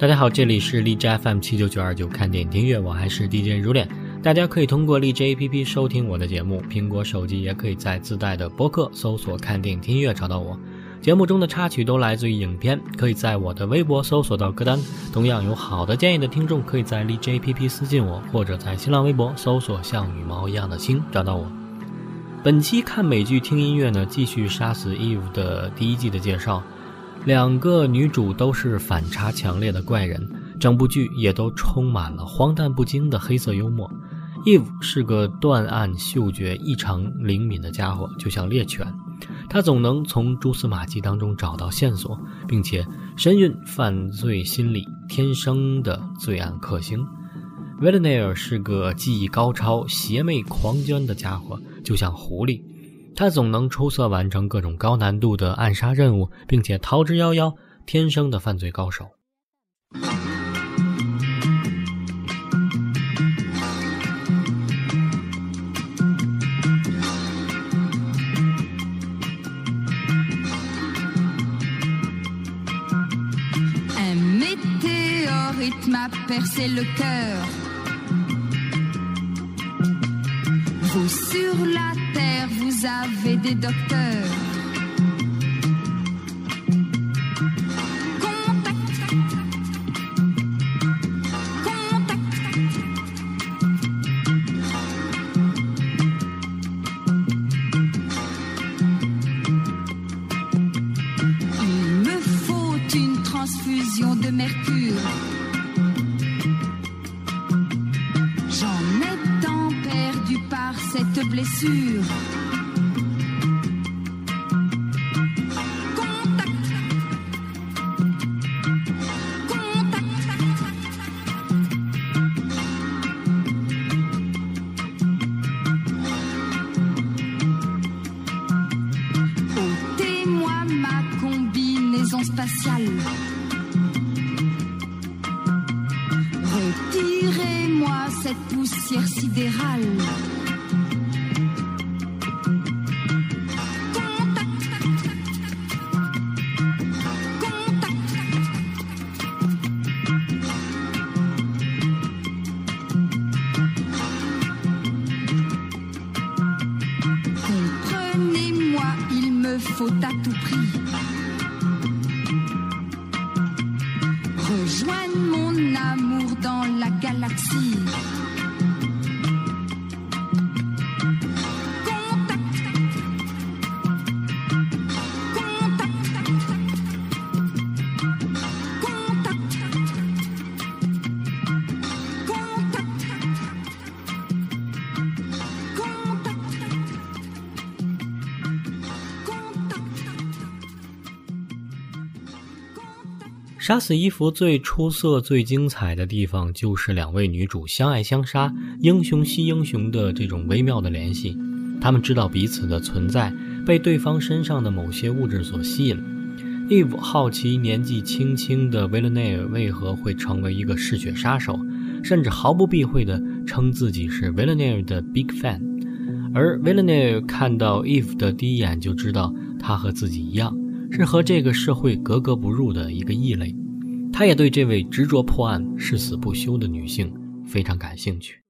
大家好，这里是荔枝 FM 七九九二九看电影听乐，我还是 DJ 如恋。大家可以通过荔枝 APP 收听我的节目，苹果手机也可以在自带的播客搜索“看电影听乐”找到我。节目中的插曲都来自于影片，可以在我的微博搜索到歌单。同样有好的建议的听众，可以在荔枝 APP 私信我，或者在新浪微博搜索“像羽毛一样的星”找到我。本期看美剧听音乐呢，继续杀死 Eve 的第一季的介绍。两个女主都是反差强烈的怪人，整部剧也都充满了荒诞不经的黑色幽默。Eve 是个断案嗅觉异常灵敏的家伙，就像猎犬，他总能从蛛丝马迹当中找到线索，并且深谙犯罪心理，天生的罪案克星。v i l l a n e r 是个技艺高超、邪魅狂狷的家伙，就像狐狸。他总能出色完成各种高难度的暗杀任务，并且逃之夭夭，天生的犯罪高手。vous avez des docteurs. sorcière sidérée. 杀死伊芙最出色、最精彩的地方，就是两位女主相爱相杀、英雄惜英雄的这种微妙的联系。她们知道彼此的存在，被对方身上的某些物质所吸引。伊芙好奇年纪轻轻的维勒内尔为何会成为一个嗜血杀手，甚至毫不避讳地称自己是维勒内尔的 big fan。而维勒内尔看到伊芙的第一眼就知道，他和自己一样，是和这个社会格格不入的一个异类。他也对这位执着破案、誓死不休的女性非常感兴趣。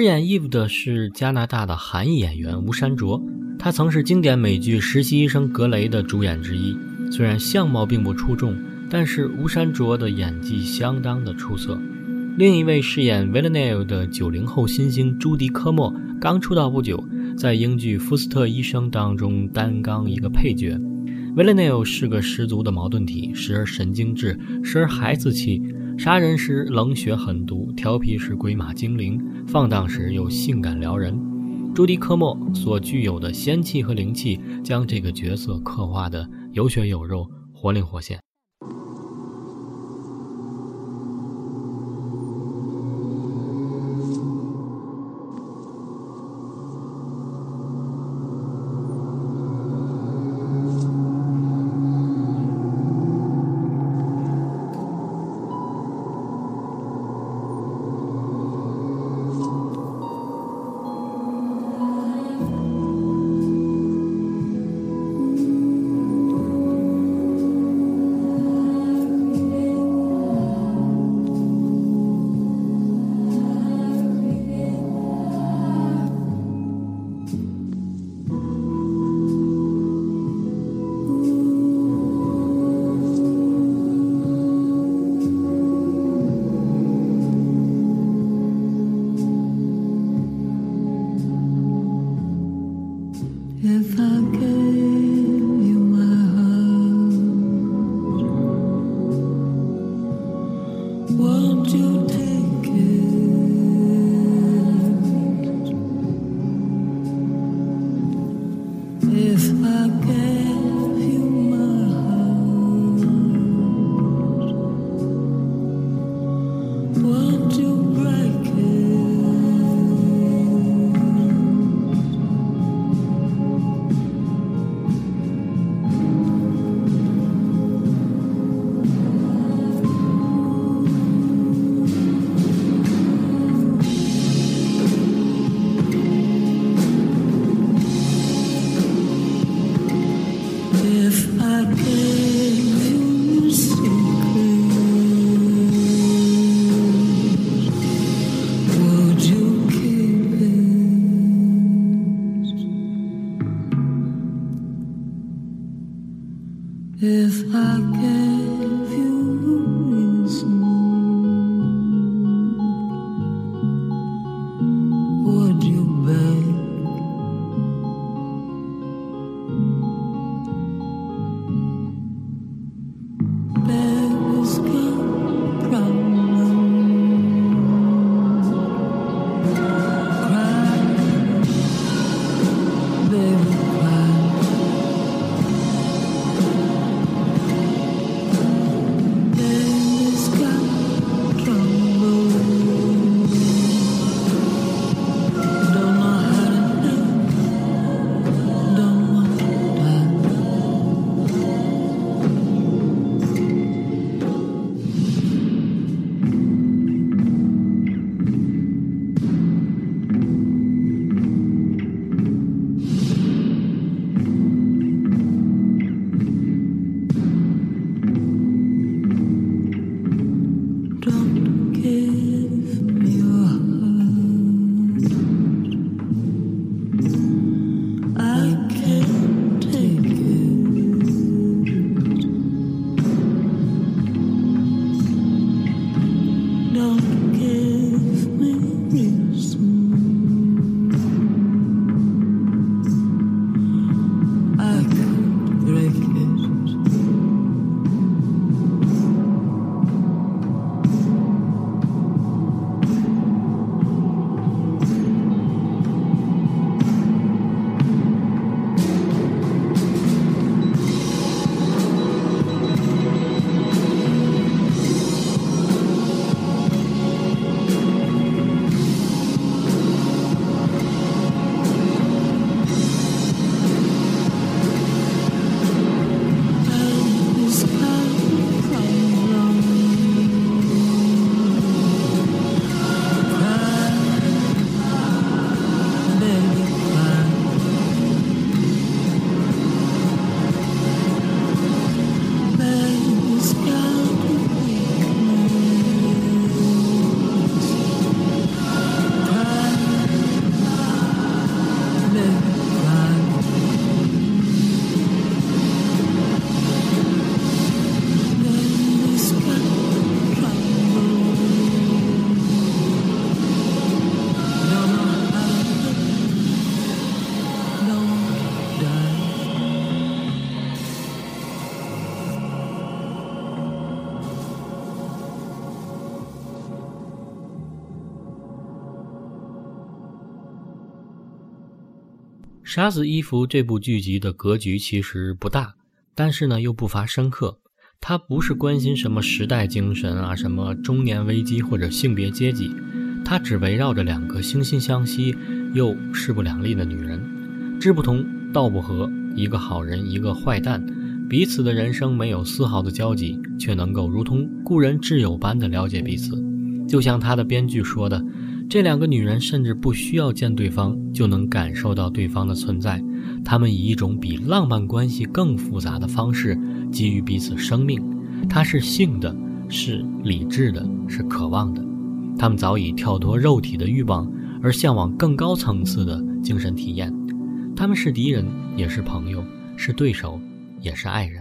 饰演 Eve 的是加拿大的韩裔演员吴山卓，他曾是经典美剧《实习医生格雷》的主演之一。虽然相貌并不出众，但是吴山卓的演技相当的出色。另一位饰演 Villanelle 的九零后新星朱迪科莫刚出道不久，在英剧《福斯特医生》当中担纲一个配角。Villanelle 是个十足的矛盾体，时而神经质，时而孩子气，杀人时冷血狠毒，调皮时鬼马精灵，放荡时又性感撩人。朱迪科莫所具有的仙气和灵气，将这个角色刻画的有血有肉，活灵活现。杀死伊芙这部剧集的格局其实不大，但是呢又不乏深刻。它不是关心什么时代精神啊，什么中年危机或者性别阶级，它只围绕着两个惺惺相惜又势不两立的女人，志不同道不合，一个好人，一个坏蛋，彼此的人生没有丝毫的交集，却能够如同故人挚友般的了解彼此。就像他的编剧说的。这两个女人甚至不需要见对方就能感受到对方的存在，她们以一种比浪漫关系更复杂的方式给予彼此生命。它是性的，是理智的，是渴望的。她们早已跳脱肉体的欲望，而向往更高层次的精神体验。他们是敌人，也是朋友；是对手，也是爱人。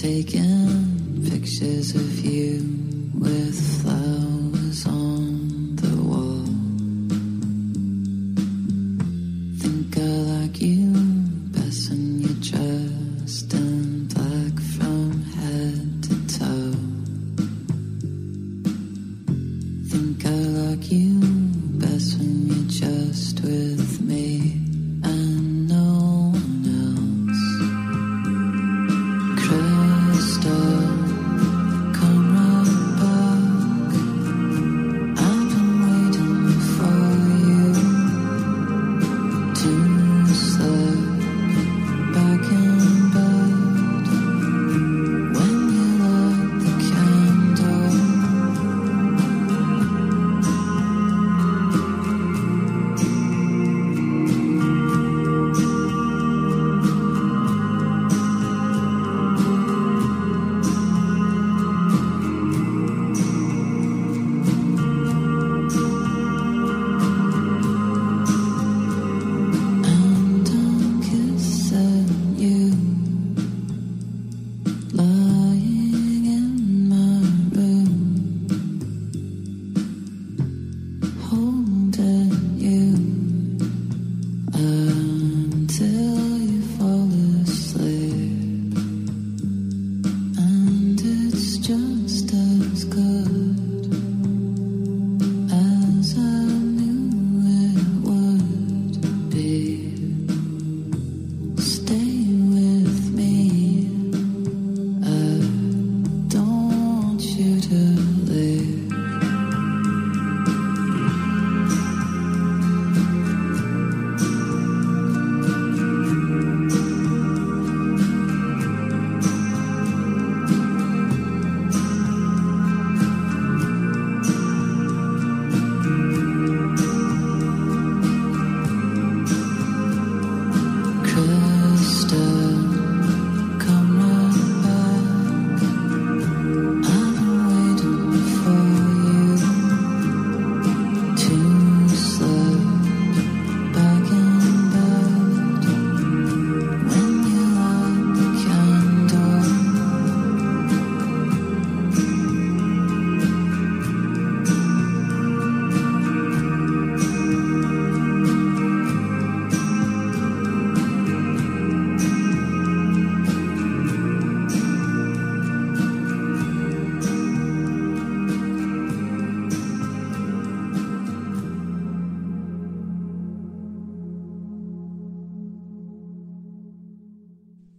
taking pictures of you.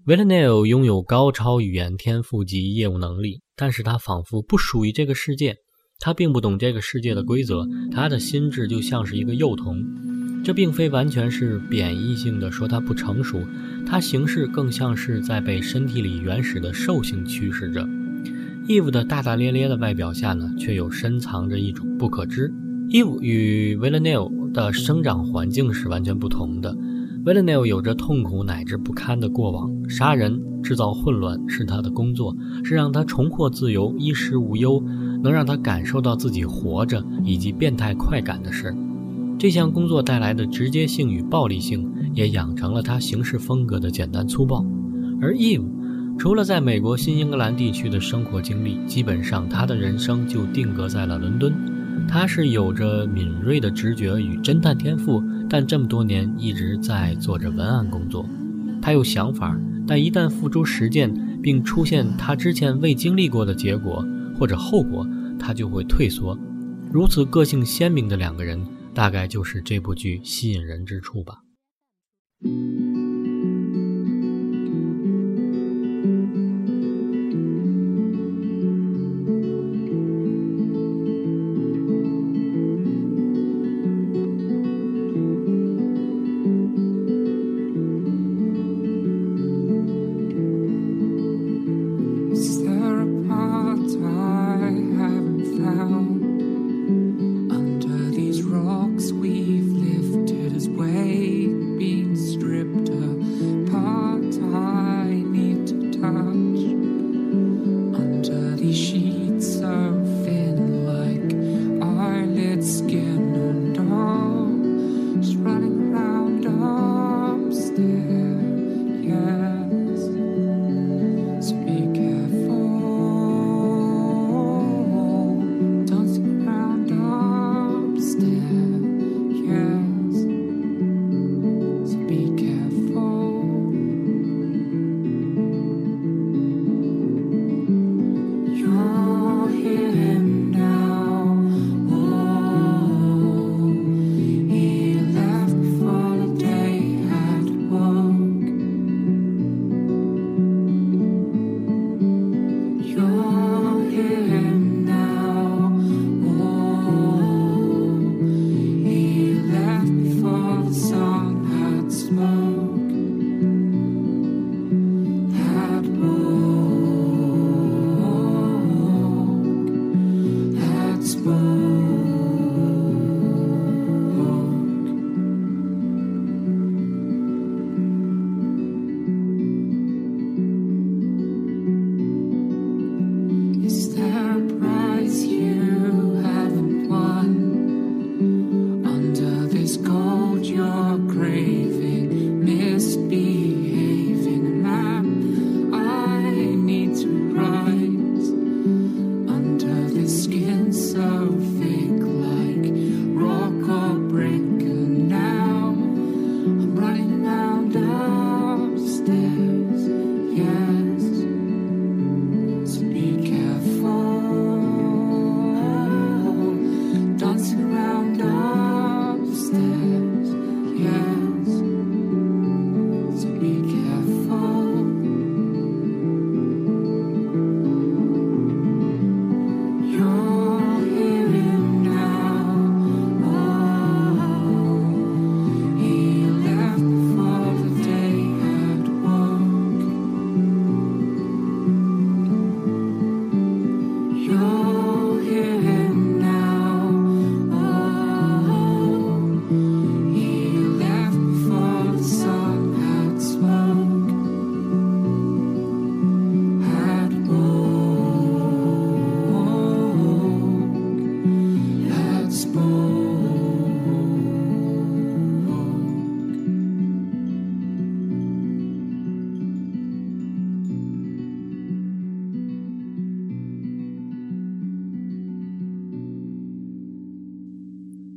维勒内尔拥有高超语言天赋及业务能力，但是他仿佛不属于这个世界。他并不懂这个世界的规则，他的心智就像是一个幼童。这并非完全是贬义性的说他不成熟，他行事更像是在被身体里原始的兽性驱使着。Eve 的大大咧咧的外表下呢，却又深藏着一种不可知。Eve 与 v i l l a n e l l 的生长环境是完全不同的。V i l l a n e l l 有着痛苦乃至不堪的过往，杀人、制造混乱是他的工作，是让他重获自由、衣食无忧。能让他感受到自己活着以及变态快感的事，这项工作带来的直接性与暴力性，也养成了他行事风格的简单粗暴。而 Eve，除了在美国新英格兰地区的生活经历，基本上他的人生就定格在了伦敦。他是有着敏锐的直觉与侦探天赋，但这么多年一直在做着文案工作。他有想法，但一旦付诸实践，并出现他之前未经历过的结果。或者后果，他就会退缩。如此个性鲜明的两个人，大概就是这部剧吸引人之处吧。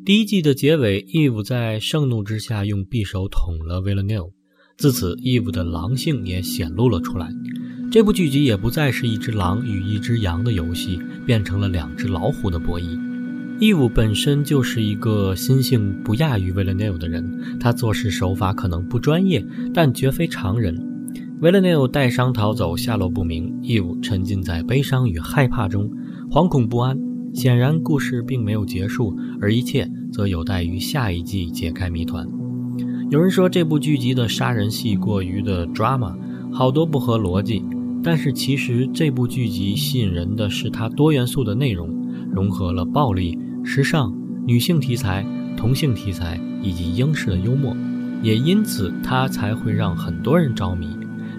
第一季的结尾，Eve 在盛怒之下用匕首捅了 v i l l a n e l 自此，Eve 的狼性也显露了出来。这部剧集也不再是一只狼与一只羊的游戏，变成了两只老虎的博弈。Eve 本身就是一个心性不亚于 v i l l a n e l 的人，他做事手法可能不专业，但绝非常人。维勒内欧带伤逃走，下落不明。，Eve 沉浸在悲伤与害怕中，惶恐不安。显然，故事并没有结束，而一切则有待于下一季解开谜团。有人说这部剧集的杀人戏过于的 drama，好多不合逻辑。但是其实这部剧集吸引人的是它多元素的内容，融合了暴力、时尚、女性题材、同性题材以及英式的幽默，也因此它才会让很多人着迷。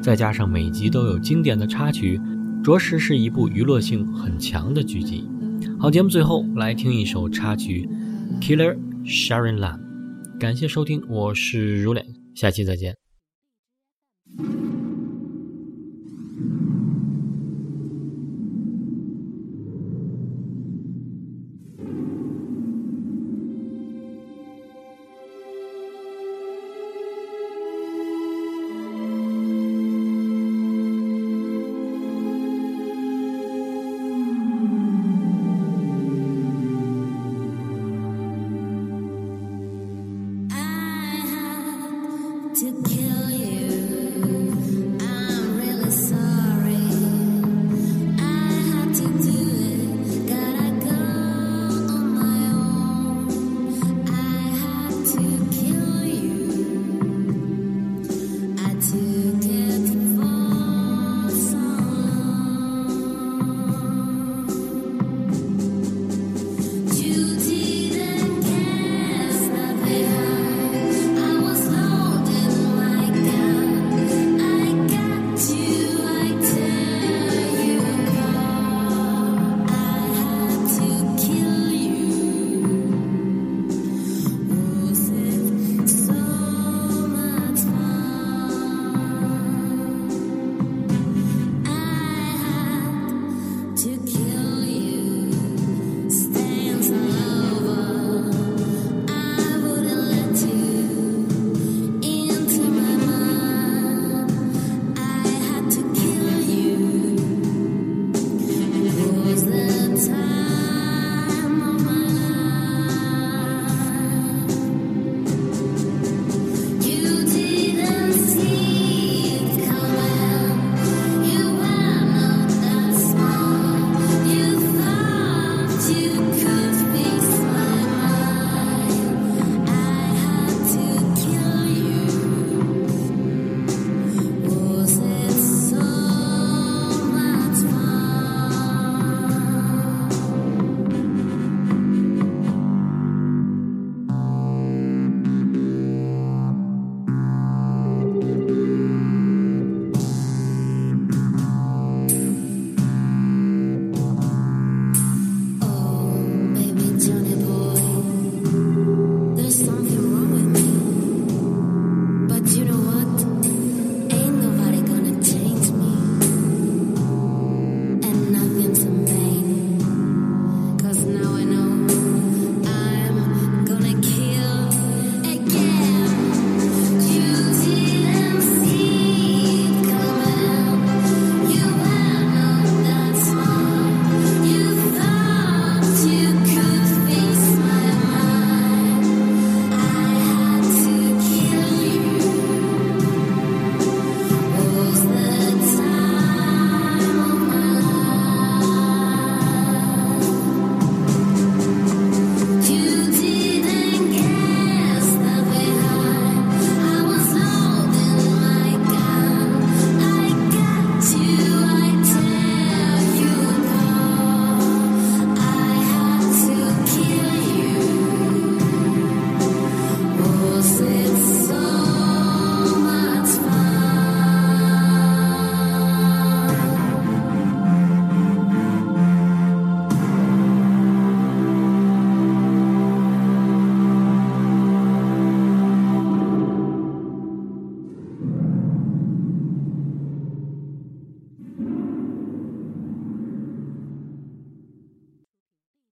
再加上每集都有经典的插曲，着实是一部娱乐性很强的剧集。好，节目最后来听一首插曲《Killer Sharon Lam》。感谢收听，我是如脸，下期再见。